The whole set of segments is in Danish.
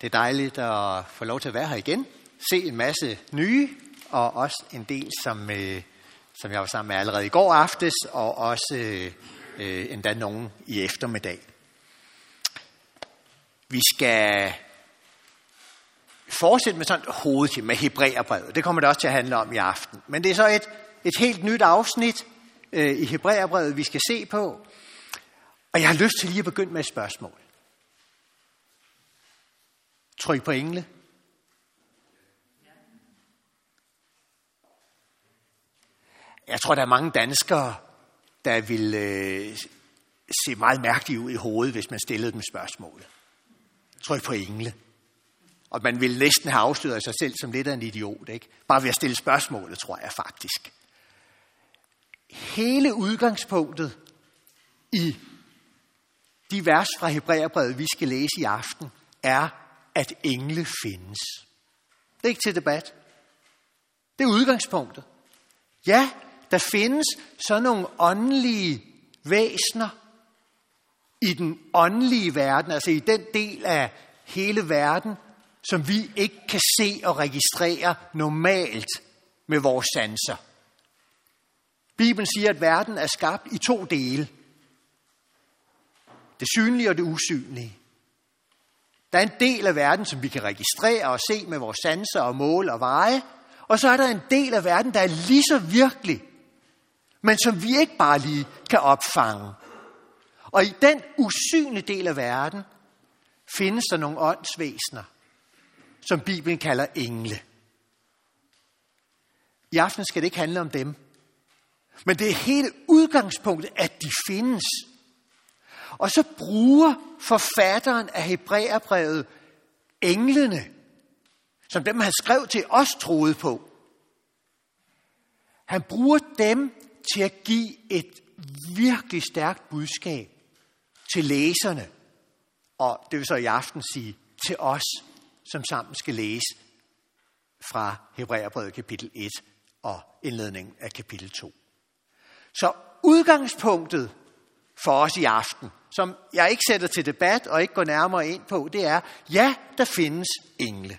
Det er dejligt at få lov til at være her igen. Se en masse nye, og også en del, som, øh, som jeg var sammen med allerede i går aftes, og også øh, endda nogen i eftermiddag. Vi skal fortsætte med sådan et med Hebræerbrevet. Det kommer det også til at handle om i aften. Men det er så et, et helt nyt afsnit øh, i Hebræerbrevet, vi skal se på. Og jeg har lyst til lige at begynde med et spørgsmål. Tryk på engle. Jeg tror, der er mange danskere, der vil øh, se meget mærkeligt ud i hovedet, hvis man stillede dem spørgsmålet. Tror I på engle. Og man vil næsten have afsløret sig selv som lidt af en idiot, ikke? Bare ved at stille spørgsmålet, tror jeg faktisk. Hele udgangspunktet i de vers fra Hebræerbrevet, vi skal læse i aften, er, at engle findes. Det er ikke til debat. Det er udgangspunktet. Ja, der findes sådan nogle åndelige væsener i den åndelige verden, altså i den del af hele verden, som vi ikke kan se og registrere normalt med vores sanser. Bibelen siger, at verden er skabt i to dele. Det synlige og det usynlige. Der er en del af verden, som vi kan registrere og se med vores sanser og mål og veje. Og så er der en del af verden, der er lige så virkelig, men som vi ikke bare lige kan opfange. Og i den usynlige del af verden findes der nogle åndsvæsener, som Bibelen kalder engle. I aften skal det ikke handle om dem. Men det er hele udgangspunktet, at de findes. Og så bruger forfatteren af Hebræerbrevet englene, som dem han skrev til os troede på. Han bruger dem til at give et virkelig stærkt budskab til læserne. Og det vil så i aften sige til os, som sammen skal læse fra Hebræerbrevet kapitel 1 og indledningen af kapitel 2. Så udgangspunktet for os i aften, som jeg ikke sætter til debat og ikke går nærmere ind på, det er, ja, der findes engle.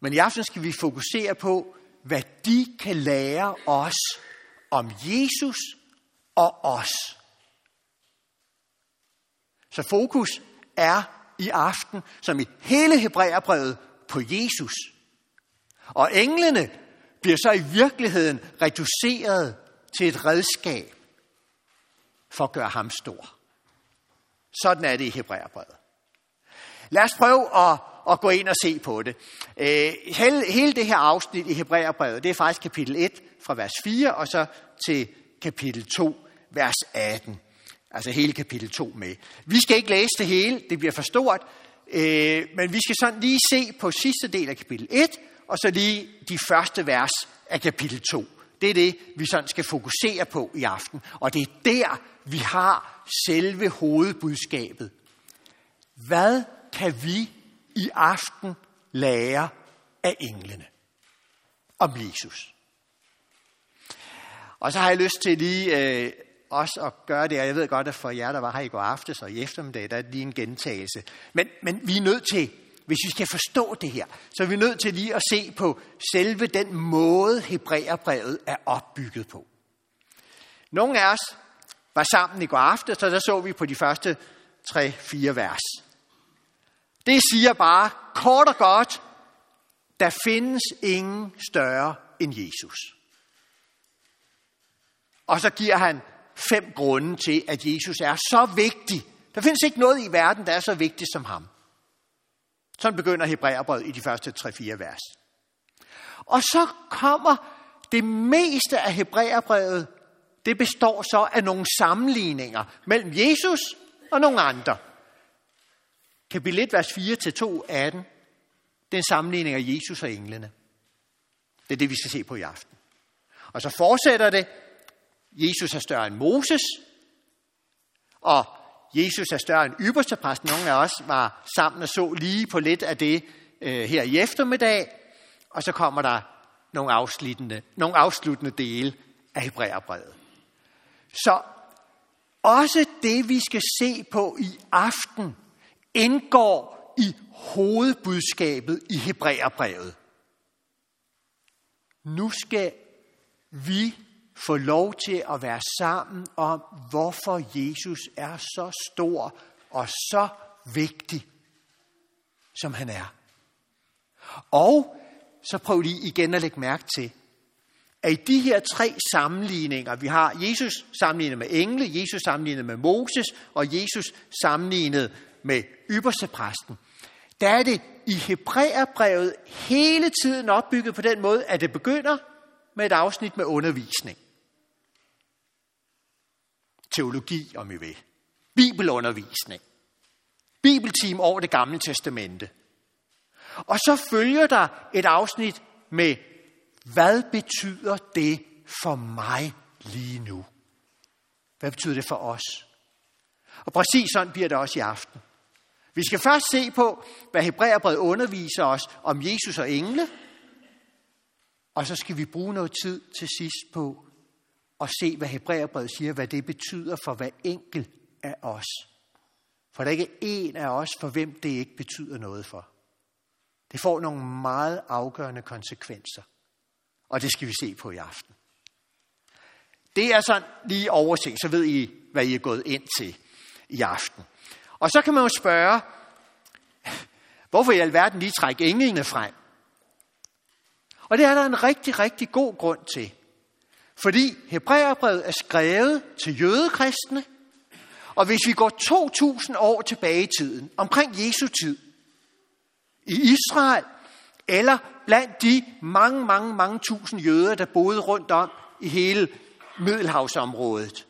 Men i aften skal vi fokusere på, hvad de kan lære os om Jesus og os. Så fokus er i aften, som i hele Hebræerbrevet, på Jesus. Og englene bliver så i virkeligheden reduceret til et redskab for at gøre ham stor. Sådan er det i Hebræerbrevet. Lad os prøve at, at gå ind og se på det. Øh, hele, hele det her afsnit i Hebræerbrevet, det er faktisk kapitel 1 fra vers 4 og så til kapitel 2, vers 18. Altså hele kapitel 2 med. Vi skal ikke læse det hele, det bliver for stort, øh, men vi skal sådan lige se på sidste del af kapitel 1, og så lige de første vers af kapitel 2. Det er det, vi sådan skal fokusere på i aften. Og det er der, vi har selve hovedbudskabet. Hvad kan vi i aften lære af englene om Jesus? Og så har jeg lyst til lige øh, også at gøre det, og jeg ved godt, at for jer, der var her i går aftes og i eftermiddag, der er lige en gentagelse. Men, men vi er nødt til, hvis vi skal forstå det her, så er vi nødt til lige at se på selve den måde, Hebræerbrevet er opbygget på. Nogle af os var sammen i går aftes, så der så vi på de første 3-4 vers. Det siger bare kort og godt, der findes ingen større end Jesus. Og så giver han fem grunde til, at Jesus er så vigtig. Der findes ikke noget i verden, der er så vigtigt som ham. Sådan begynder Hebræerbrevet i de første 3-4 vers. Og så kommer det meste af Hebræerbrevet, det består så af nogle sammenligninger mellem Jesus og nogle andre. Kapitel 1, vers 4-2, 18. Det er en sammenligning af Jesus og englene. Det er det, vi skal se på i aften. Og så fortsætter det. Jesus er større end Moses. Og Jesus er større end ypperste præst. Nogle af os var sammen og så lige på lidt af det øh, her i eftermiddag. Og så kommer der nogle afsluttende, nogle afsluttende dele af Hebræerbrevet. Så også det, vi skal se på i aften, indgår i hovedbudskabet i Hebræerbrevet. Nu skal vi få lov til at være sammen om, hvorfor Jesus er så stor og så vigtig, som han er. Og så prøv lige igen at lægge mærke til, at i de her tre sammenligninger, vi har Jesus sammenlignet med engle, Jesus sammenlignet med Moses, og Jesus sammenlignet med ypperstepræsten, der er det i Hebræerbrevet hele tiden opbygget på den måde, at det begynder med et afsnit med undervisning. Teologi, om I vil. Bibelundervisning. Bibelteam over det gamle testamente. Og så følger der et afsnit med, hvad betyder det for mig lige nu? Hvad betyder det for os? Og præcis sådan bliver det også i aften. Vi skal først se på, hvad Hebræerbrevet underviser os om Jesus og engle. Og så skal vi bruge noget tid til sidst på at se, hvad Hebræerbrevet siger, hvad det betyder for hver enkelt af os. For der er ikke en af os, for hvem det ikke betyder noget for. Det får nogle meget afgørende konsekvenser. Og det skal vi se på i aften. Det er sådan lige overset, så ved I, hvad I er gået ind til i aften. Og så kan man jo spørge, hvorfor i alverden lige trække englene frem? Og det er der en rigtig, rigtig god grund til. Fordi Hebræerbrevet er skrevet til jødekristne, og hvis vi går 2000 år tilbage i tiden, omkring Jesu tid, i Israel, eller blandt de mange, mange, mange tusind jøder, der boede rundt om i hele Middelhavsområdet,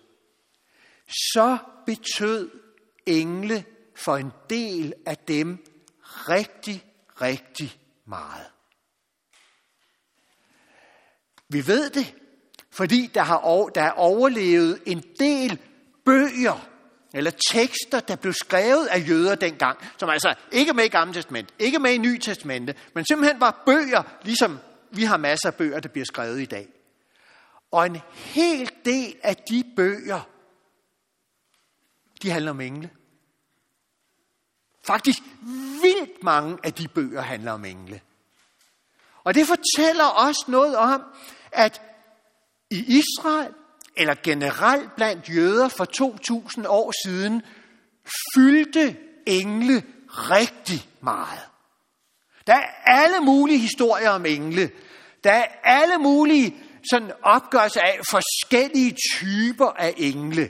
så betød engle for en del af dem rigtig, rigtig meget. Vi ved det, fordi der, har, der er overlevet en del bøger eller tekster, der blev skrevet af jøder dengang, som altså ikke med i Gamle Testament, ikke med i Nye Testamente, men simpelthen var bøger, ligesom vi har masser af bøger, der bliver skrevet i dag. Og en hel del af de bøger, de handler om engle. Faktisk vildt mange af de bøger handler om engle. Og det fortæller os noget om, at i Israel, eller generelt blandt jøder for 2000 år siden, fyldte engle rigtig meget. Der er alle mulige historier om engle. Der er alle mulige sådan opgørelser af forskellige typer af engle.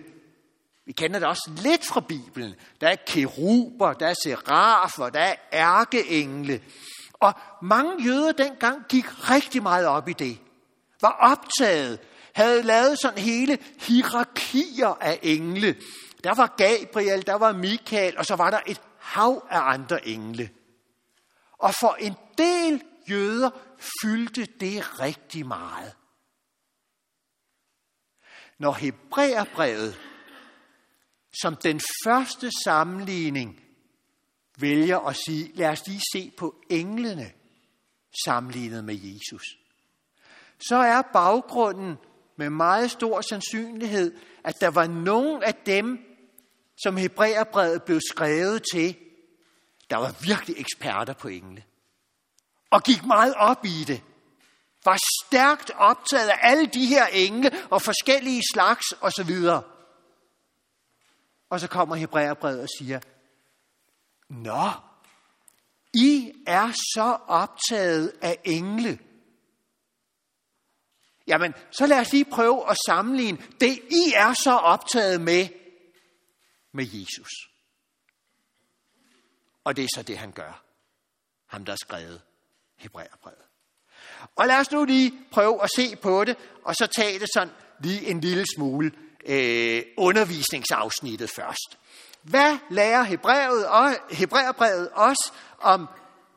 Vi kender det også lidt fra Bibelen. Der er keruber, der er serafer, der er ærkeengle. Og mange jøder dengang gik rigtig meget op i det. Var optaget havde lavet sådan hele hierarkier af engle. Der var Gabriel, der var Michael, og så var der et hav af andre engle. Og for en del jøder fyldte det rigtig meget. Når Hebræerbrevet som den første sammenligning vælger at sige, lad os lige se på englene sammenlignet med Jesus, så er baggrunden med meget stor sandsynlighed, at der var nogen af dem, som Hebræerbrevet blev skrevet til, der var virkelig eksperter på engle. Og gik meget op i det. Var stærkt optaget af alle de her engle og forskellige slags osv. Og så kommer Hebræerbrevet og siger, Nå, I er så optaget af engle, Jamen, så lad os lige prøve at sammenligne det, I er så optaget med, med Jesus. Og det er så det, han gør. Ham, der har skrevet Hebræerbrevet. Og lad os nu lige prøve at se på det, og så tage det sådan lige en lille smule øh, undervisningsafsnittet først. Hvad lærer Hebræerbrevet, og, Hebræerbrevet os om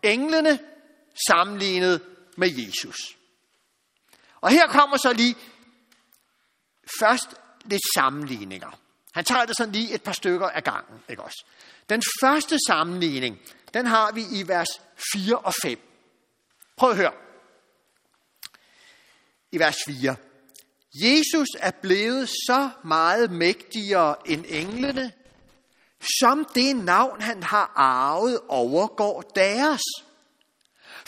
englene sammenlignet med Jesus? Og her kommer så lige først lidt sammenligninger. Han tager det sådan lige et par stykker af gangen, ikke også? Den første sammenligning, den har vi i vers 4 og 5. Prøv at høre. I vers 4. Jesus er blevet så meget mægtigere end englene, som det navn, han har arvet, overgår deres.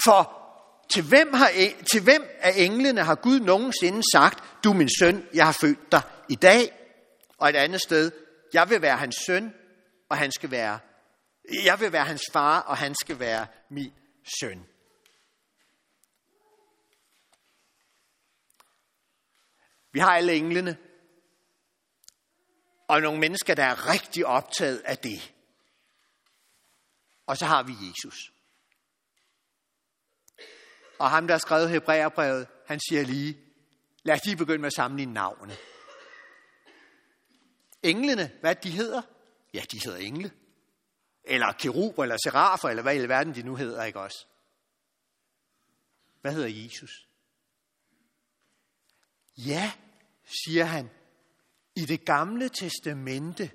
For til hvem, har, til hvem af englene har Gud nogensinde sagt, du min søn, jeg har født dig i dag? Og et andet sted, jeg vil være hans søn, og han skal være, jeg vil være hans far, og han skal være min søn. Vi har alle englene, og nogle mennesker, der er rigtig optaget af det. Og så har vi Jesus. Og ham, der har skrevet Hebræerbrevet, han siger lige, lad os lige begynde med at sammenligne navne. Englene, hvad de hedder? Ja, de hedder engle. Eller keruber, eller serafer, eller hvad i verden de nu hedder, ikke også? Hvad hedder Jesus? Ja, siger han, i det gamle testamente,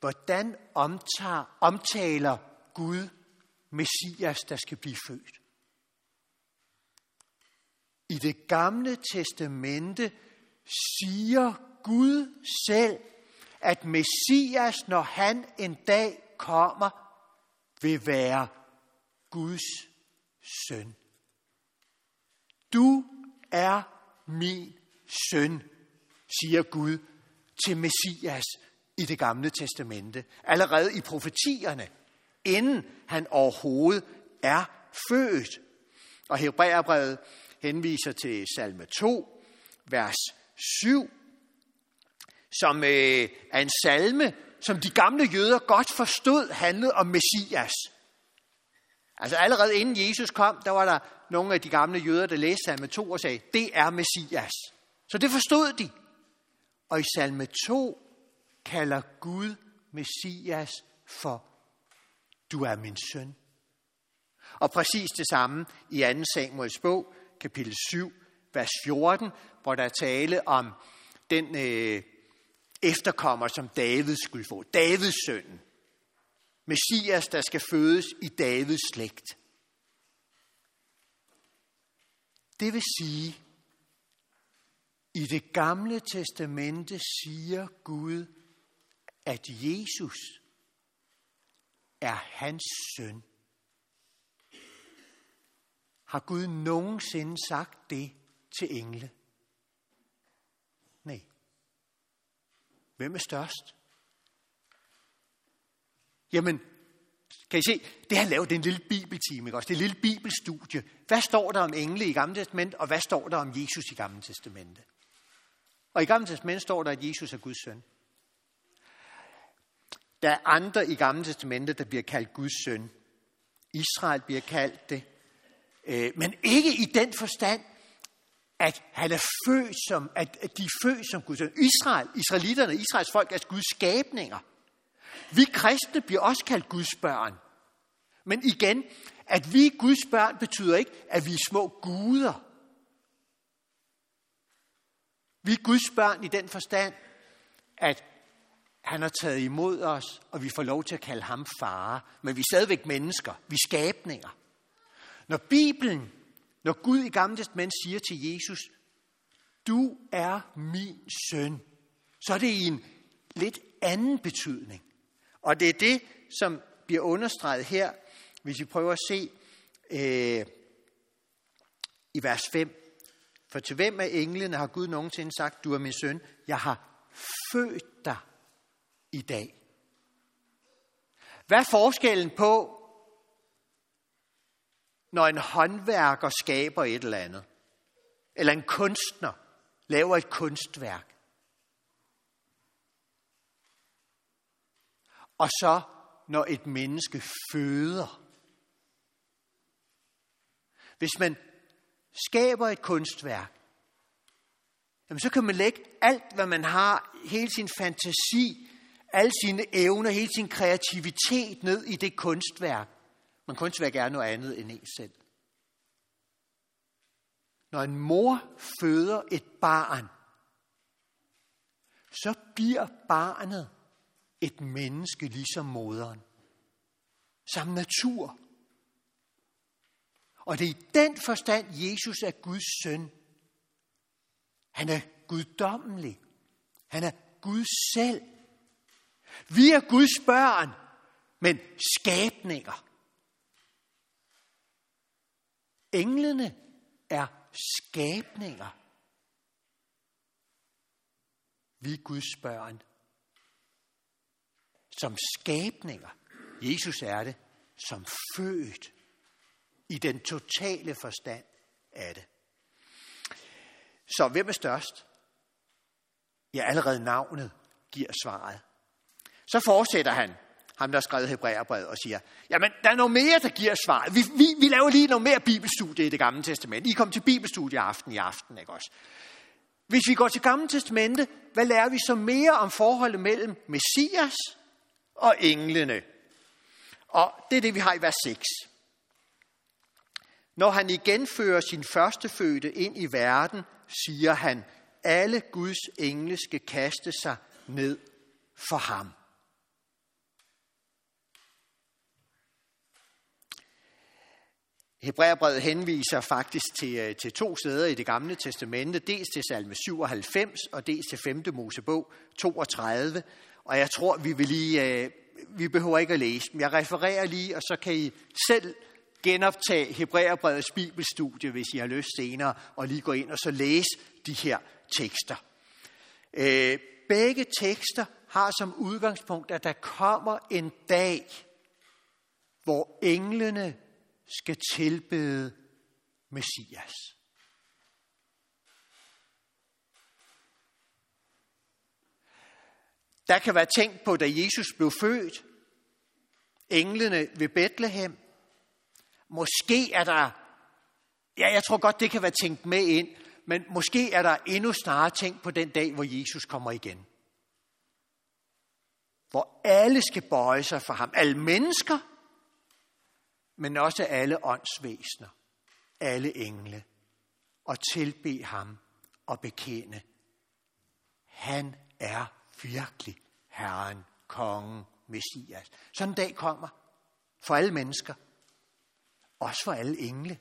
hvordan omtager, omtaler Gud Messias, der skal blive født. I det gamle testamente siger Gud selv, at Messias, når han en dag kommer, vil være Guds søn. Du er min søn, siger Gud til Messias i det gamle testamente. Allerede i profetierne, inden han overhovedet er født. Og Hebræerbrevet henviser til salme 2, vers 7, som øh, er en salme, som de gamle jøder godt forstod handlede om Messias. Altså allerede inden Jesus kom, der var der nogle af de gamle jøder, der læste salme 2 og sagde, det er Messias. Så det forstod de. Og i salme 2 kalder Gud Messias for, du er min søn. Og præcis det samme i 2. Samuels bog, kapitel 7, vers 14, hvor der er tale om den øh, efterkommer, som David skulle få. Davids søn. Messias, der skal fødes i Davids slægt. Det vil sige, i det gamle testamente siger Gud, at Jesus er hans søn. Har Gud nogensinde sagt det til engle? Nej. Hvem er størst? Jamen, kan I se, det har lavet, det en lille bibeltime, ikke også? Det er en lille bibelstudie. Hvad står der om engle i Gamle Testament, og hvad står der om Jesus i Gamle Testamente? Og i Gamle Testament står der, at Jesus er Guds søn. Der er andre i Gamle Testamentet, der bliver kaldt Guds søn. Israel bliver kaldt det. Øh, men ikke i den forstand, at han er født som, at, de er født som Guds. Israel, israelitterne, Israels folk er Guds skabninger. Vi kristne bliver også kaldt Guds børn. Men igen, at vi er Guds børn betyder ikke, at vi er små guder. Vi er Guds børn i den forstand, at han har taget imod os, og vi får lov til at kalde ham far. Men vi er stadigvæk mennesker. Vi er skabninger. Når Bibelen, når Gud i Gamle Testament siger til Jesus, du er min søn, så er det i en lidt anden betydning. Og det er det, som bliver understreget her, hvis vi prøver at se øh, i vers 5. For til hvem af englene har Gud nogensinde sagt, du er min søn, jeg har født dig i dag. Hvad er forskellen på, når en håndværker skaber et eller andet, eller en kunstner laver et kunstværk, og så når et menneske føder. Hvis man skaber et kunstværk, jamen så kan man lægge alt, hvad man har, hele sin fantasi, alle sine evner, hele sin kreativitet ned i det kunstværk. Man Men kunstværk gerne noget andet end en selv. Når en mor føder et barn, så bliver barnet et menneske ligesom moderen. Samme natur. Og det er i den forstand, Jesus er Guds søn. Han er guddommelig. Han er Gud selv. Vi er Guds børn, men skabninger. Englene er skabninger. Vi er Guds børn. Som skabninger. Jesus er det som født i den totale forstand af det. Så hvem er størst? Ja, allerede navnet giver svaret. Så fortsætter han, ham der har skrevet Hebræerbrevet, og siger, jamen, der er noget mere, der giver svaret. Vi, vi, vi laver lige noget mere bibelstudie i det gamle testament. I kom til bibelstudie aften i aften, ikke også? Hvis vi går til gamle testamente, hvad lærer vi så mere om forholdet mellem Messias og englene? Og det er det, vi har i vers 6. Når han igen fører sin førstefødte ind i verden, siger han, alle Guds engle skal kaste sig ned for ham. Hebræerbrevet henviser faktisk til, øh, til to steder i det gamle testamente, dels til salme 97 og dels til 5. Mosebog 32. Og jeg tror, vi vil lige, øh, vi behøver ikke at læse dem. Jeg refererer lige, og så kan I selv genoptage Hebræerbrevets bibelstudie, hvis I har lyst senere, og lige gå ind og så læse de her tekster. Øh, begge tekster har som udgangspunkt, at der kommer en dag, hvor englene skal tilbede Messias. Der kan være tænkt på, da Jesus blev født, englene ved Bethlehem. Måske er der, ja, jeg tror godt, det kan være tænkt med ind, men måske er der endnu snarere tænkt på den dag, hvor Jesus kommer igen. Hvor alle skal bøje sig for ham. Alle mennesker, men også alle åndsvæsener, alle engle, og tilbe ham og bekende. Han er virkelig Herren, kongen, Messias. Sådan en dag kommer for alle mennesker, også for alle engle,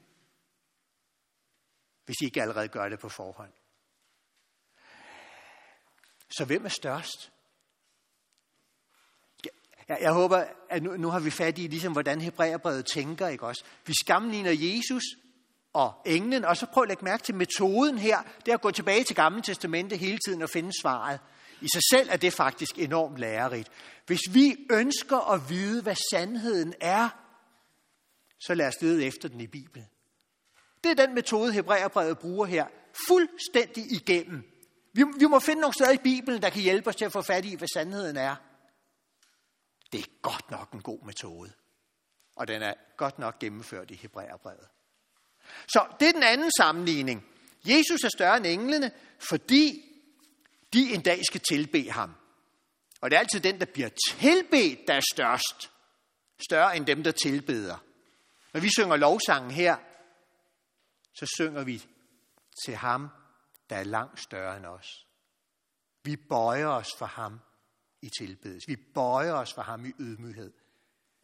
hvis I ikke allerede gør det på forhånd. Så hvem er størst? Jeg, jeg håber, at nu, nu har vi fat i, ligesom, hvordan Hebræerbrevet tænker, ikke også? Vi sammenligner Jesus og englen, og så prøv at lægge mærke til metoden her. Det er at gå tilbage til Gamle Testamente hele tiden og finde svaret. I sig selv er det faktisk enormt lærerigt. Hvis vi ønsker at vide, hvad sandheden er, så lad os lede efter den i Bibelen. Det er den metode, Hebræerbrevet bruger her. Fuldstændig igennem. Vi, vi må finde nogle steder i Bibelen, der kan hjælpe os til at få fat i, hvad sandheden er. Det er godt nok en god metode. Og den er godt nok gennemført i Hebræerbrevet. Så det er den anden sammenligning. Jesus er større end englene, fordi de en dag skal tilbe ham. Og det er altid den, der bliver tilbedt, der er størst. Større end dem, der tilbeder. Når vi synger lovsangen her, så synger vi til ham, der er langt større end os. Vi bøjer os for ham i tilbedelse. Vi bøjer os for ham i ydmyghed.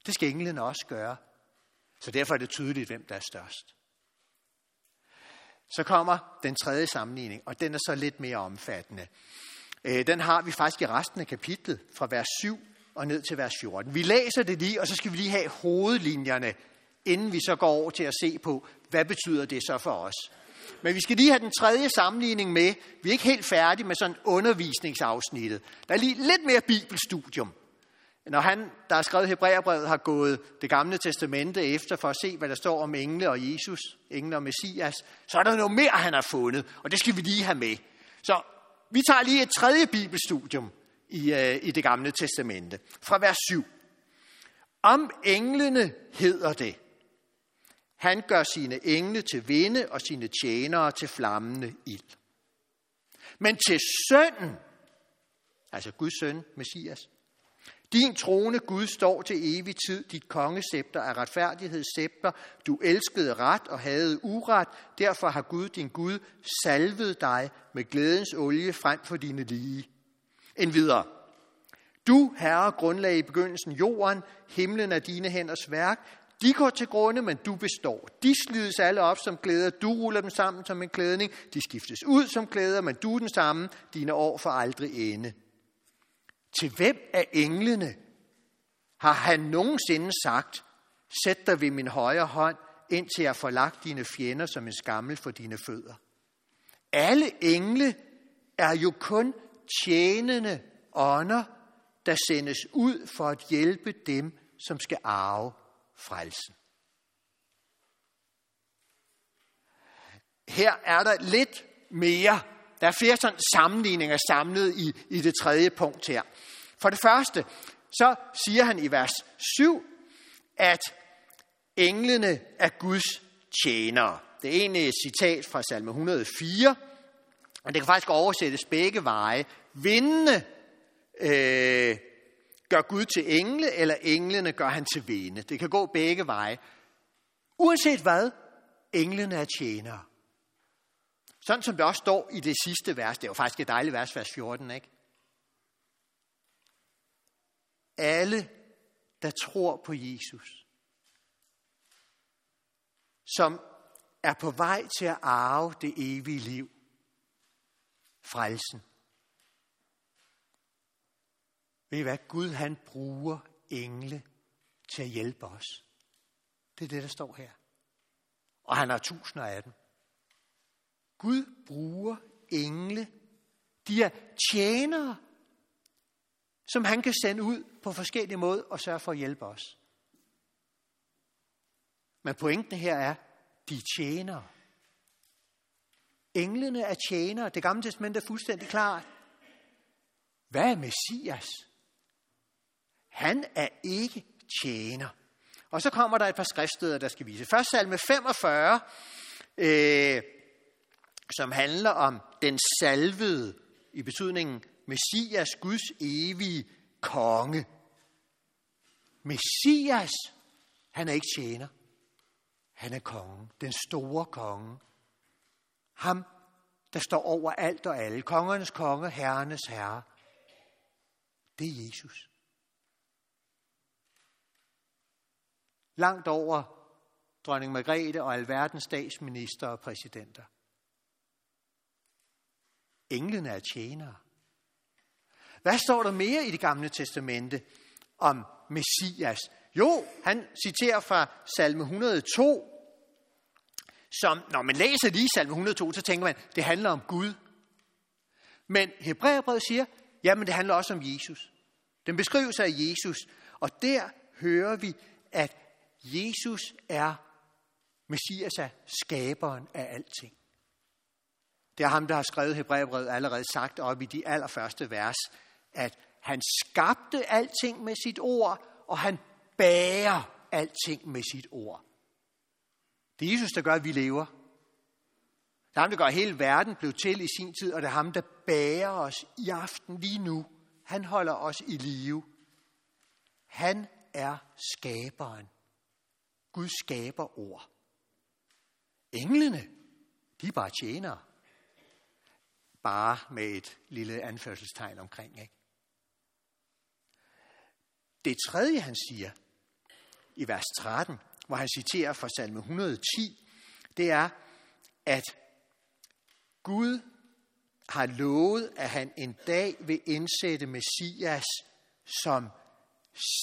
Det skal englene også gøre. Så derfor er det tydeligt, hvem der er størst. Så kommer den tredje sammenligning, og den er så lidt mere omfattende. Øh, den har vi faktisk i resten af kapitlet, fra vers 7 og ned til vers 14. Vi læser det lige, og så skal vi lige have hovedlinjerne, inden vi så går over til at se på, hvad betyder det så for os. Men vi skal lige have den tredje sammenligning med. Vi er ikke helt færdige med sådan undervisningsafsnittet. Der er lige lidt mere bibelstudium. Når han, der har skrevet Hebræerbrevet, har gået det gamle testamente efter for at se, hvad der står om engle og Jesus, engle og Messias, så er der noget mere, han har fundet, og det skal vi lige have med. Så vi tager lige et tredje bibelstudium i, øh, i det gamle testamente, fra vers 7. Om englene hedder det, han gør sine engle til vinde og sine tjenere til flammende ild. Men til sønnen, altså Guds søn, Messias, din trone, Gud, står til evig tid. Dit kongescepter er retfærdighedsscepter. Du elskede ret og havde uret. Derfor har Gud, din Gud, salvet dig med glædens olie frem for dine lige. En videre. Du, Herre, grundlag i begyndelsen jorden. Himlen er dine hænders værk. De går til grunde, men du består. De slides alle op som klæder, du ruller dem sammen som en klædning. De skiftes ud som klæder, men du er den samme. Dine år får aldrig ende. Til hvem af englene har han nogensinde sagt, sæt dig ved min højre hånd, indtil jeg får lagt dine fjender som en skammel for dine fødder. Alle engle er jo kun tjenende ånder, der sendes ud for at hjælpe dem, som skal arve frelsen. Her er der lidt mere. Der er flere sådan sammenligninger samlet i, i det tredje punkt her. For det første, så siger han i vers 7, at englene er Guds tjenere. Det er egentlig et citat fra salme 104, og det kan faktisk oversættes begge veje. Vindene øh, gør Gud til engle, eller englene gør han til vene. Det kan gå begge veje. Uanset hvad, englene er tjenere. Sådan som det også står i det sidste vers. Det er jo faktisk et dejligt vers, vers 14, ikke? Alle, der tror på Jesus, som er på vej til at arve det evige liv, frelsen. Ved I hvad? Gud han bruger engle til at hjælpe os. Det er det, der står her. Og han har tusinder af dem. Gud bruger engle. De er tjenere, som han kan sende ud på forskellige måder og sørge for at hjælpe os. Men pointen her er, de tjenere. Englene er tjenere. Det gamle testament er fuldstændig klart. Hvad er Messias? Han er ikke tjener. Og så kommer der et par skriftsteder, der skal vise. Først salme 45, øh, som handler om den salvede, i betydningen Messias, Guds evige konge. Messias, han er ikke tjener. Han er kongen, den store konge. Ham, der står over alt og alle. Kongernes konge, herrenes herre. Det er Jesus. Langt over dronning Margrethe og alverdens statsminister og præsidenter. Englene er tjenere. Hvad står der mere i det gamle testamente om Messias? Jo, han citerer fra salme 102, som når man læser lige salme 102, så tænker man, det handler om Gud. Men Hebræerbrevet siger, jamen det handler også om Jesus. Den beskriver af Jesus, og der hører vi, at Jesus er Messias er skaberen af alting. Det er ham, der har skrevet Hebræerbrevet allerede sagt op i de allerførste vers, at han skabte alting med sit ord, og han bærer alting med sit ord. Det er Jesus, der gør, at vi lever. Det er ham, der gør, at hele verden blev til i sin tid, og det er ham, der bærer os i aften lige nu. Han holder os i live. Han er skaberen. Gud skaber ord. Englene, de er bare tjenere. Bare med et lille anførselstegn omkring. Ikke? Det tredje, han siger i vers 13, hvor han citerer fra salme 110, det er, at Gud har lovet, at han en dag vil indsætte Messias som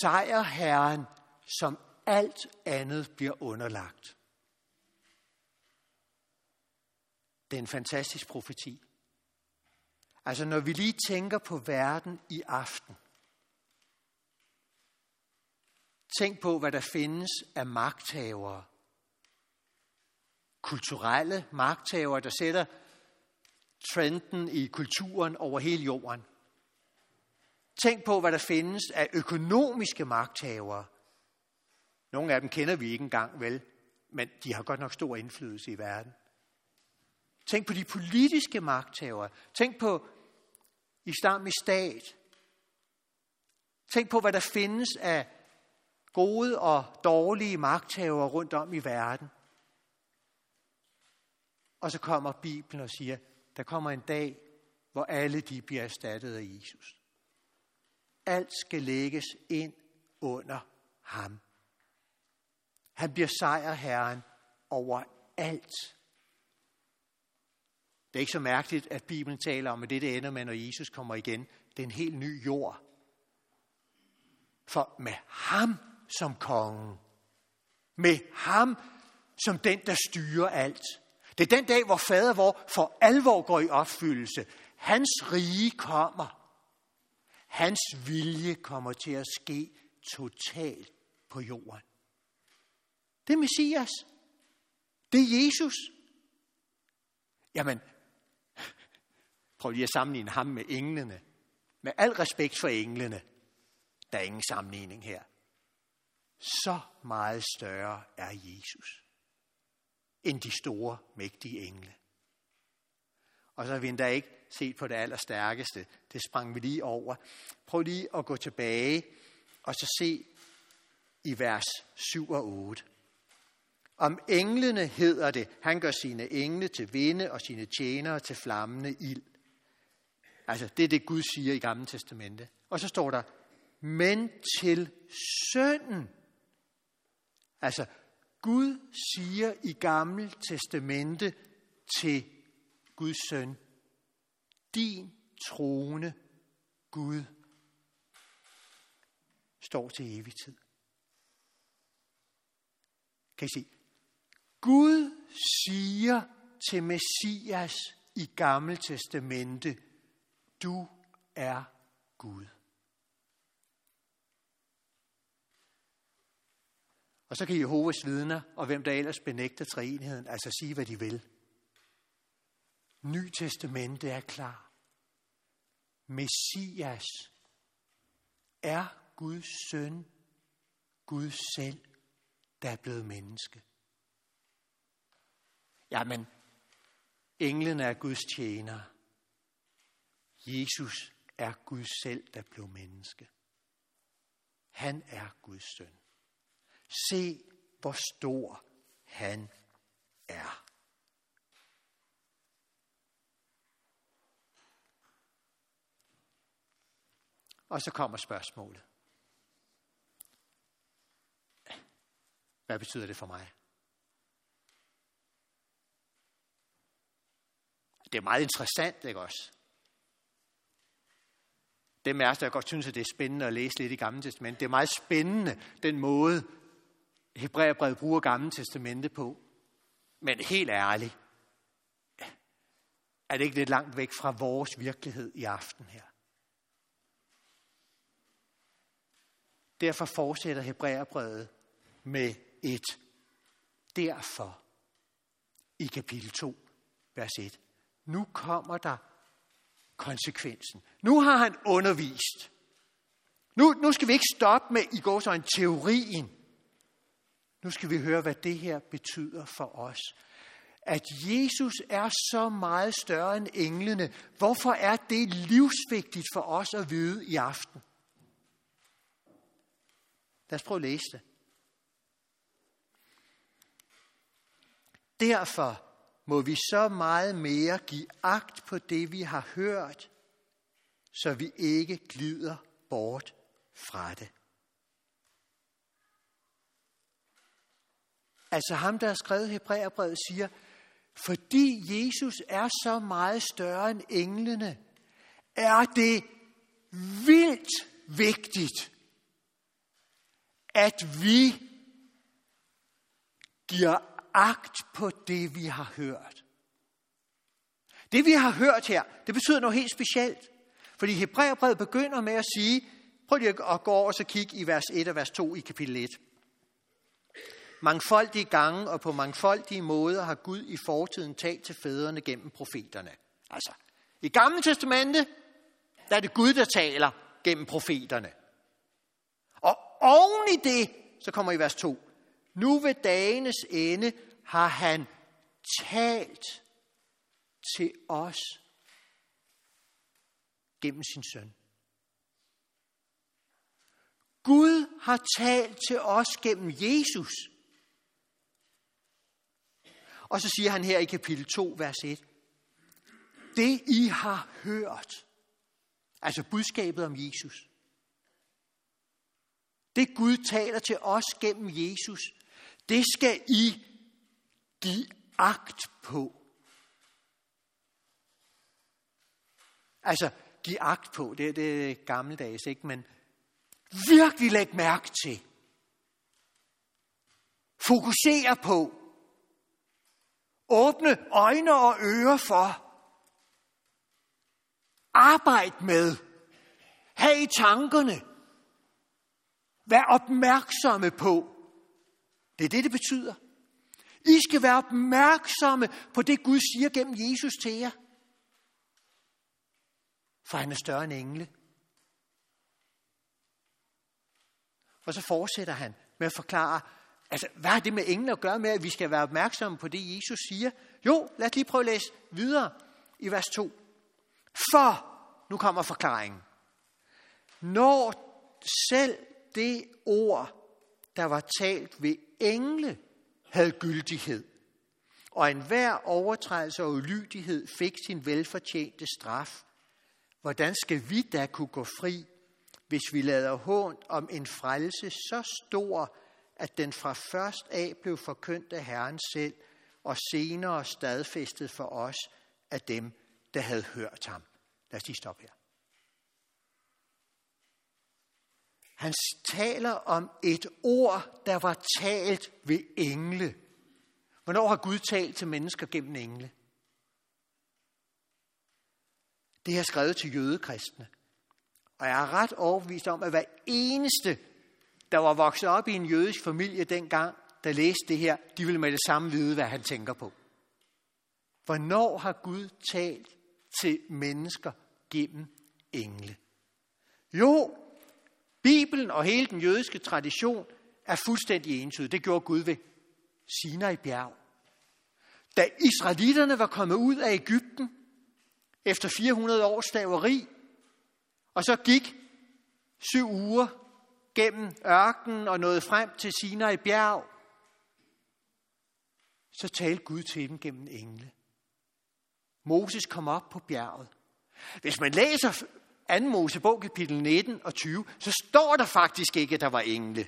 sejrherren, som alt andet bliver underlagt. Det er en fantastisk profeti. Altså når vi lige tænker på verden i aften, Tænk på, hvad der findes af magthavere. Kulturelle magthavere, der sætter trenden i kulturen over hele jorden. Tænk på, hvad der findes af økonomiske magthavere. Nogle af dem kender vi ikke engang, vel? Men de har godt nok stor indflydelse i verden. Tænk på de politiske magthavere. Tænk på islamisk stat. Tænk på, hvad der findes af gode og dårlige magthavere rundt om i verden. Og så kommer Bibelen og siger, der kommer en dag, hvor alle de bliver erstattet af Jesus. Alt skal lægges ind under ham. Han bliver sejrherren over alt. Det er ikke så mærkeligt, at Bibelen taler om, at det, det ender med, når Jesus kommer igen, det er en helt ny jord. For med ham som kongen, med ham som den, der styrer alt. Det er den dag, hvor fader vor for alvor går i opfyldelse. Hans rige kommer. Hans vilje kommer til at ske totalt på jorden. Det er Messias. Det er Jesus. Jamen, prøv lige at sammenligne ham med englene. Med al respekt for englene, der er ingen sammenligning her. Så meget større er Jesus end de store, mægtige engle. Og så har vi endda ikke set på det allerstærkeste. Det sprang vi lige over. Prøv lige at gå tilbage og så se i vers 7 og 8. Om englene hedder det, han gør sine engle til vinde og sine tjenere til flammende ild. Altså, det er det, Gud siger i Gamle Testamente. Og så står der, men til sønnen. Altså, Gud siger i Gamle Testamente til Guds søn, din trone Gud står til evig tid. Kan I se? Gud siger til Messias i Gamle Testamente, du er Gud. Og så kan Jehovas vidner, og hvem der ellers benægter treenigheden, altså sige, hvad de vil. Ny testamente er klar. Messias er Guds søn, Gud selv, der er blevet menneske. Jamen, englene er Guds tjener. Jesus er Gud selv, der blev menneske. Han er Guds søn. Se, hvor stor han er. Og så kommer spørgsmålet. Hvad betyder det for mig? Det er meget interessant, ikke også? Det os, der godt synes, at det er spændende at læse lidt i Gamle Testament. Det er meget spændende, den måde, Hebræerbrevet bruger Gamle Testamente på. Men helt ærligt, er det ikke lidt langt væk fra vores virkelighed i aften her? Derfor fortsætter Hebræerbrevet med et derfor i kapitel 2, vers 1. Nu kommer der konsekvensen. Nu har han undervist. Nu, nu skal vi ikke stoppe med i går så en teorien. Nu skal vi høre, hvad det her betyder for os. At Jesus er så meget større end englene. Hvorfor er det livsvigtigt for os at vide i aften? Lad os prøve at læse det. Derfor må vi så meget mere give agt på det, vi har hørt, så vi ikke glider bort fra det. Altså ham, der har skrevet Hebræerbrevet, siger, fordi Jesus er så meget større end englene, er det vildt vigtigt, at vi giver agt på det, vi har hørt. Det, vi har hørt her, det betyder noget helt specielt. Fordi Hebræerbrevet begynder med at sige, prøv lige at gå over og så kigge i vers 1 og vers 2 i kapitel 1. Mangfoldige gange og på mangfoldige måder har Gud i fortiden talt til fædrene gennem profeterne. Altså, i Gamle Testamente, der er det Gud, der taler gennem profeterne. Og oven i det, så kommer i vers 2. Nu ved dagenes ende har han talt til os gennem sin søn. Gud har talt til os gennem Jesus. Og så siger han her i kapitel 2, vers 1. Det I har hørt, altså budskabet om Jesus, det Gud taler til os gennem Jesus, det skal I give agt på. Altså, give agt på, det, det er gammeldags, ikke? Men virkelig læg mærke til. Fokusere på. Åbne øjne og ører for. Arbejd med. Ha' i tankerne. Vær opmærksomme på. Det er det, det betyder. I skal være opmærksomme på det, Gud siger gennem Jesus til jer. For han er større end engle. Og så fortsætter han med at forklare, altså, hvad har det med engle at gøre med, at vi skal være opmærksomme på det, Jesus siger? Jo, lad os lige prøve at læse videre i vers 2. For, nu kommer forklaringen. Når selv det ord, der var talt ved engle, havde gyldighed, og enhver overtrædelse og ulydighed fik sin velfortjente straf, hvordan skal vi da kunne gå fri, hvis vi lader hånd om en frelse så stor, at den fra først af blev forkyndt af Herren selv, og senere stadfæstet for os af dem, der havde hørt ham. Lad os lige stoppe her. Han taler om et ord, der var talt ved engle. Hvornår har Gud talt til mennesker gennem engle? Det er skrevet til jødekristne. Og jeg er ret overbevist om, at hver eneste, der var vokset op i en jødisk familie dengang, der læste det her, de ville med det samme vide, hvad han tænker på. Hvornår har Gud talt til mennesker gennem engle? Jo, Bibelen og hele den jødiske tradition er fuldstændig entydig. Det gjorde Gud ved Sinai bjerg. Da israelitterne var kommet ud af Ægypten efter 400 års slaveri, og så gik syv uger gennem ørkenen og nåede frem til Sinai bjerg, så talte Gud til dem gennem engle. Moses kom op på bjerget. Hvis man læser 2. Mosebog kapitel 19 og 20, så står der faktisk ikke, at der var engle.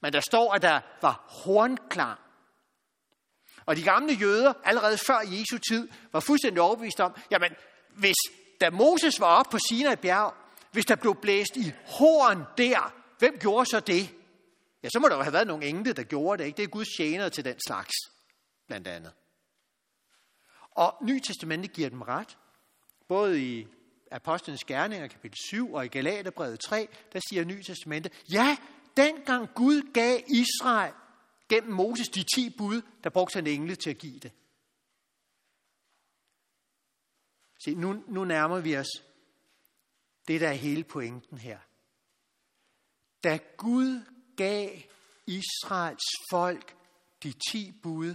Men der står, at der var hornklang. Og de gamle jøder, allerede før Jesu tid, var fuldstændig overbevist om, jamen, hvis da Moses var oppe på Sinai bjerg, hvis der blev blæst i horn der, hvem gjorde så det? Ja, så må der jo have været nogle engle, der gjorde det. Ikke? Det er Guds tjenere til den slags, blandt andet. Og Ny Testamentet giver dem ret. Både i Apostlenes Gerninger, kapitel 7, og i Galaterbrevet 3, der siger Ny Testamentet, ja, dengang Gud gav Israel gennem Moses de ti bud, der brugte han engle til at give det. Se, nu, nu nærmer vi os det, der er hele pointen her. Da Gud gav Israels folk de ti bud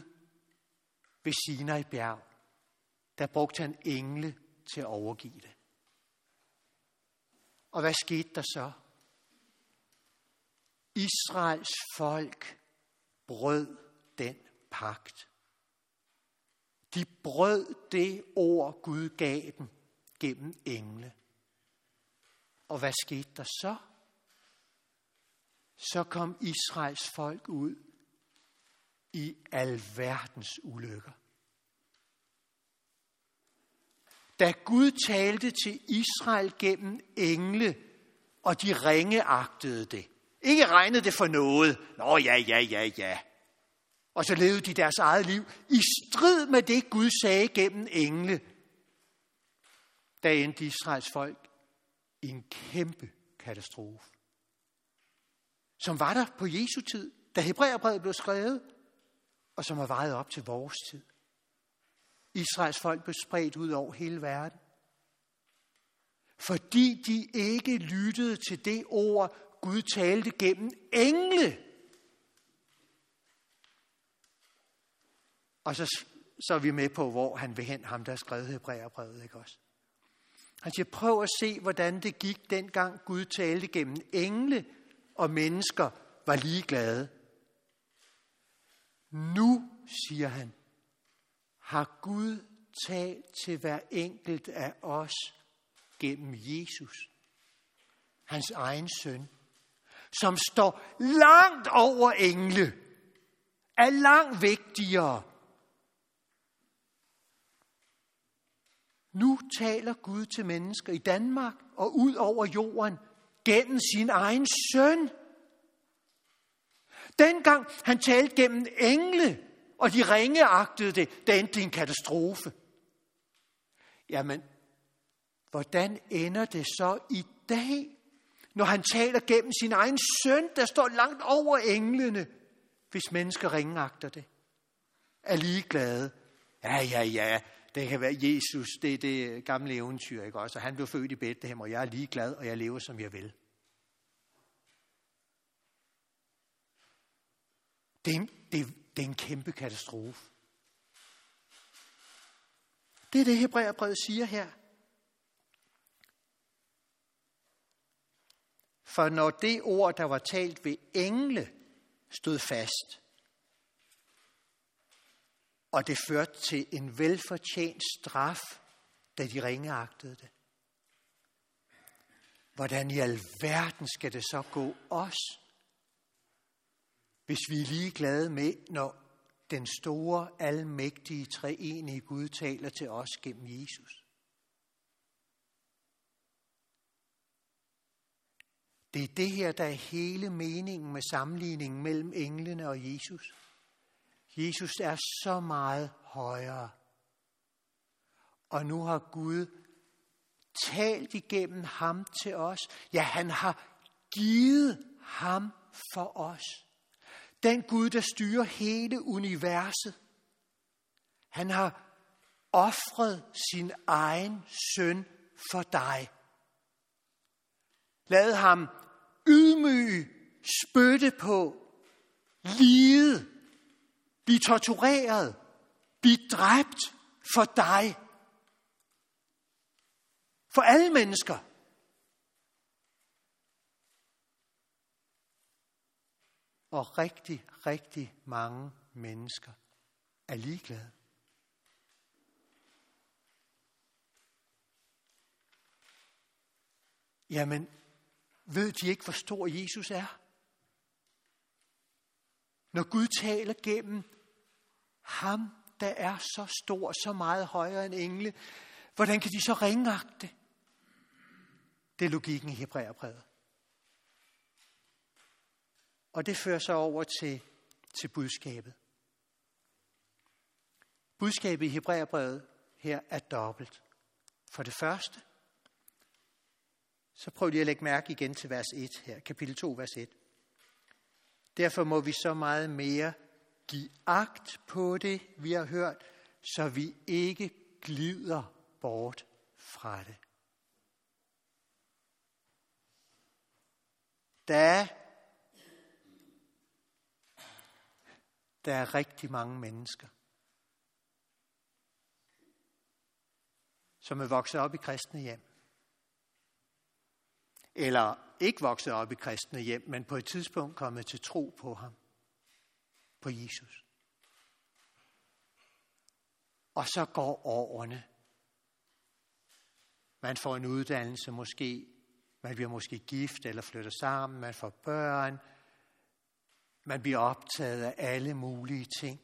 ved Sinai bjerg, der brugte han engle til at overgive det. Og hvad skete der så? Israels folk brød den pagt. De brød det ord, Gud gav dem gennem engle. Og hvad skete der så? Så kom Israels folk ud i alverdens ulykker. Da Gud talte til Israel gennem engle, og de ringeagtede det. Ikke regnede det for noget. Nå ja, ja, ja, ja. Og så levede de deres eget liv i strid med det, Gud sagde gennem engle. Da endte Israels folk i en kæmpe katastrofe. Som var der på Jesu tid, da Hebræerbrevet blev skrevet, og som har vejet op til vores tid. Israels folk blev spredt ud over hele verden. Fordi de ikke lyttede til det ord, Gud talte gennem engle. Og så, så er vi med på, hvor han vil hen, ham der skrev Hebræerbrevet, ikke også? Han siger, prøv at se, hvordan det gik dengang Gud talte gennem engle, og mennesker var ligeglade. Nu, siger han, har Gud talt til hver enkelt af os gennem Jesus, hans egen søn. som står langt over engle, er langt vigtigere. Nu taler Gud til mennesker i Danmark og ud over jorden gennem sin egen søn. Dengang han talte gennem engle, og de ringeagtede det, det endte en katastrofe. Jamen, hvordan ender det så i dag, når han taler gennem sin egen søn, der står langt over englene, hvis mennesker ringeagter det? Er ligeglade. Ja, ja, ja, det kan være Jesus, det er det gamle eventyr, ikke også? Og han blev født i Bethlehem, og jeg er ligeglad, og jeg lever, som jeg vil. Det er, en, det, det er en kæmpe katastrofe. Det er det, Hebræerbrevet siger her. For når det ord, der var talt ved engle, stod fast, og det førte til en velfortjent straf, da de ringeagtede det. Hvordan i alverden skal det så gå os, hvis vi er lige glade med, når den store, almægtige, treenige Gud taler til os gennem Jesus. Det er det her, der er hele meningen med sammenligningen mellem englene og Jesus. Jesus er så meget højere. Og nu har Gud talt igennem ham til os. Ja, han har givet ham for os. Den Gud, der styrer hele universet. Han har offret sin egen søn for dig. Lad ham ydmyge, spytte på, lide, blive tortureret, blive dræbt for dig. For alle mennesker. Og rigtig, rigtig mange mennesker er ligeglade. Jamen, ved de ikke, hvor stor Jesus er? Når Gud taler gennem ham, der er så stor, så meget højere end engle, hvordan kan de så ringagte? Det er logikken i Hebræerbrevet. Og det fører så over til, til budskabet. Budskabet i Hebræerbrevet her er dobbelt. For det første, så prøv lige at lægge mærke igen til vers 1 her, kapitel 2, vers 1. Derfor må vi så meget mere give agt på det, vi har hørt, så vi ikke glider bort fra det. Der der er rigtig mange mennesker, som er vokset op i kristne hjem. Eller ikke vokset op i kristne hjem, men på et tidspunkt kommet til tro på ham. På Jesus. Og så går årene. Man får en uddannelse måske, man bliver måske gift eller flytter sammen, man får børn, man bliver optaget af alle mulige ting.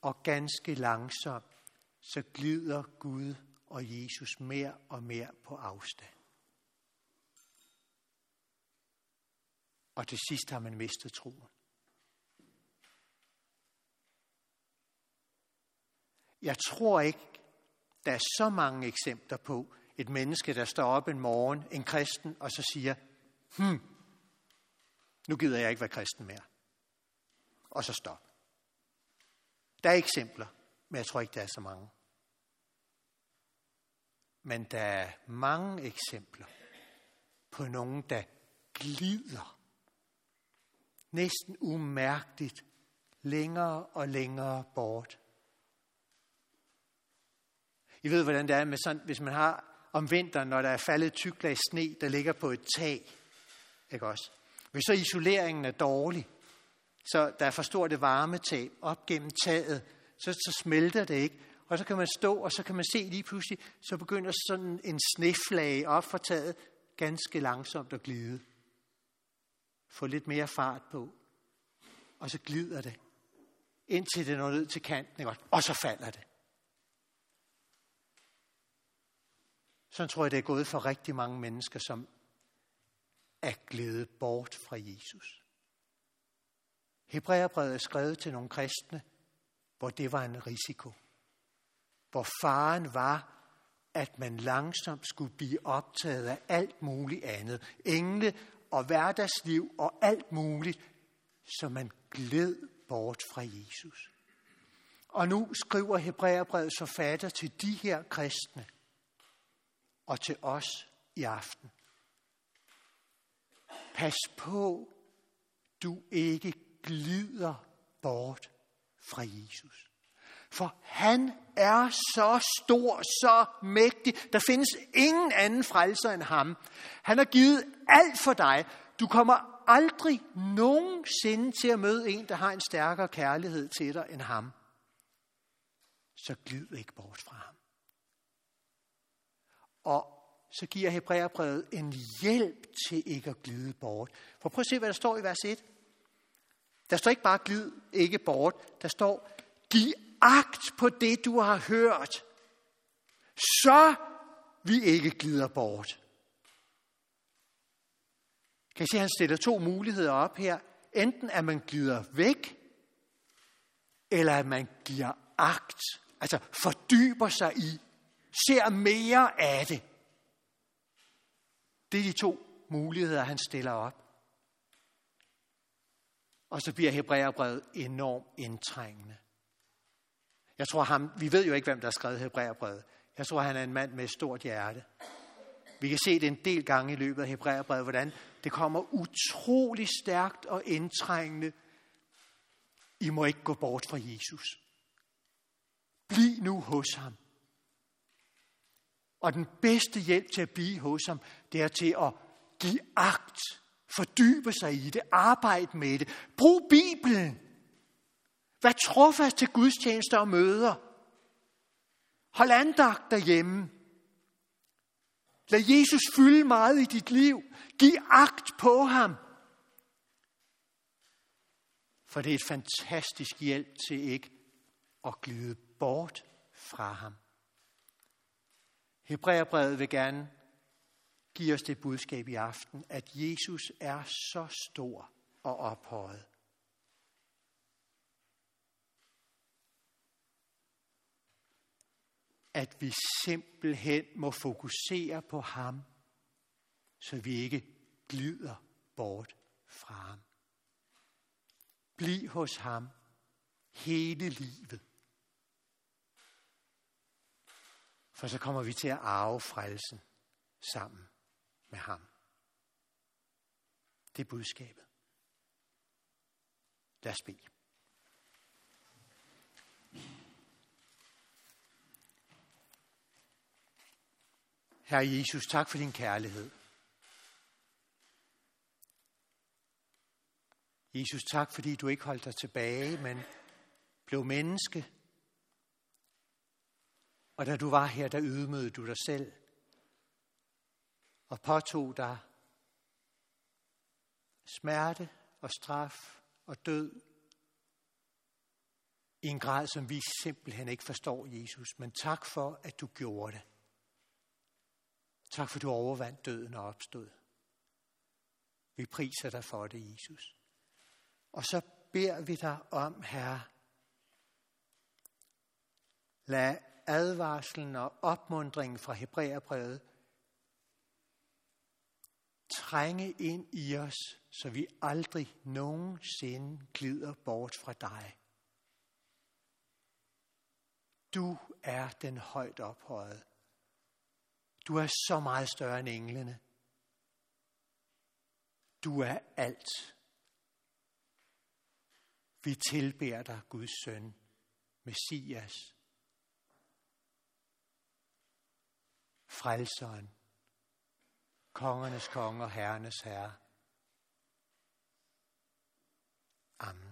Og ganske langsomt, så glider Gud og Jesus mere og mere på afstand. Og til sidst har man mistet troen. Jeg tror ikke, der er så mange eksempler på et menneske, der står op en morgen, en kristen, og så siger, hmm, nu gider jeg ikke være kristen mere. Og så stop. Der er eksempler, men jeg tror ikke, der er så mange. Men der er mange eksempler på nogen, der glider næsten umærkeligt længere og længere bort. I ved, hvordan det er, med sådan, hvis man har om vinteren, når der er faldet tyk lag sne, der ligger på et tag. Ikke også? Hvis så isoleringen er dårlig, så der er for stort et varmetab op gennem taget, så, så smelter det ikke. Og så kan man stå, og så kan man se lige pludselig, så begynder sådan en sneflage op fra taget ganske langsomt at glide. få lidt mere fart på, og så glider det, indtil det når ned til kanten, og så falder det. Så tror jeg, det er gået for rigtig mange mennesker, som er glædet bort fra Jesus. Hebræerbrevet er skrevet til nogle kristne, hvor det var en risiko. Hvor faren var, at man langsomt skulle blive optaget af alt muligt andet. Engle og hverdagsliv og alt muligt, så man gled bort fra Jesus. Og nu skriver Hebræerbrevets forfatter til de her kristne og til os i aften. Pas på, du ikke glider bort fra Jesus. For han er så stor, så mægtig. Der findes ingen anden frelser end ham. Han har givet alt for dig. Du kommer aldrig nogensinde til at møde en, der har en stærkere kærlighed til dig end ham. Så glid ikke bort fra ham. Og så giver Hebræerbrevet en hjælp til ikke at glide bort. For prøv at se, hvad der står i vers 1. Der står ikke bare glid ikke bort. Der står, giv agt på det, du har hørt, så vi ikke glider bort. Kan I se, at han stiller to muligheder op her. Enten at man glider væk, eller at man giver agt, altså fordyber sig i, ser mere af det. Det er de to muligheder, han stiller op. Og så bliver Hebræerbrevet enormt indtrængende. Jeg tror ham, vi ved jo ikke, hvem der har skrevet Hebræerbrevet. Jeg tror, han er en mand med et stort hjerte. Vi kan se det en del gange i løbet af Hebræerbrevet, hvordan det kommer utrolig stærkt og indtrængende. I må ikke gå bort fra Jesus. Bliv nu hos ham. Og den bedste hjælp til at blive hos ham, det er til at give agt, fordybe sig i det, arbejde med det. Brug Bibelen. Vær trofast til gudstjenester og møder. Hold andagt derhjemme. Lad Jesus fylde meget i dit liv. Giv agt på ham. For det er et fantastisk hjælp til ikke at glide bort fra ham. Hebræerbrevet vil gerne giver os det budskab i aften, at Jesus er så stor og ophøjet. At vi simpelthen må fokusere på ham, så vi ikke glider bort fra ham. Bliv hos ham hele livet. For så kommer vi til at arve frelsen sammen med ham. Det er budskabet. Lad os bede. Herre Jesus, tak for din kærlighed. Jesus, tak fordi du ikke holdt dig tilbage, men blev menneske og da du var her, der ydmygede du dig selv og påtog dig smerte og straf og død i en grad, som vi simpelthen ikke forstår, Jesus. Men tak for, at du gjorde det. Tak for, at du overvandt døden og opstod. Vi priser dig for det, Jesus. Og så beder vi dig om, Herre, lad advarslen og opmundringen fra Hebræerbrevet trænge ind i os, så vi aldrig nogensinde glider bort fra dig. Du er den højt ophøjet. Du er så meget større end englene. Du er alt. Vi tilbærer dig, Guds søn, Messias, frelseren, kongernes konge og herrenes herre. Amen.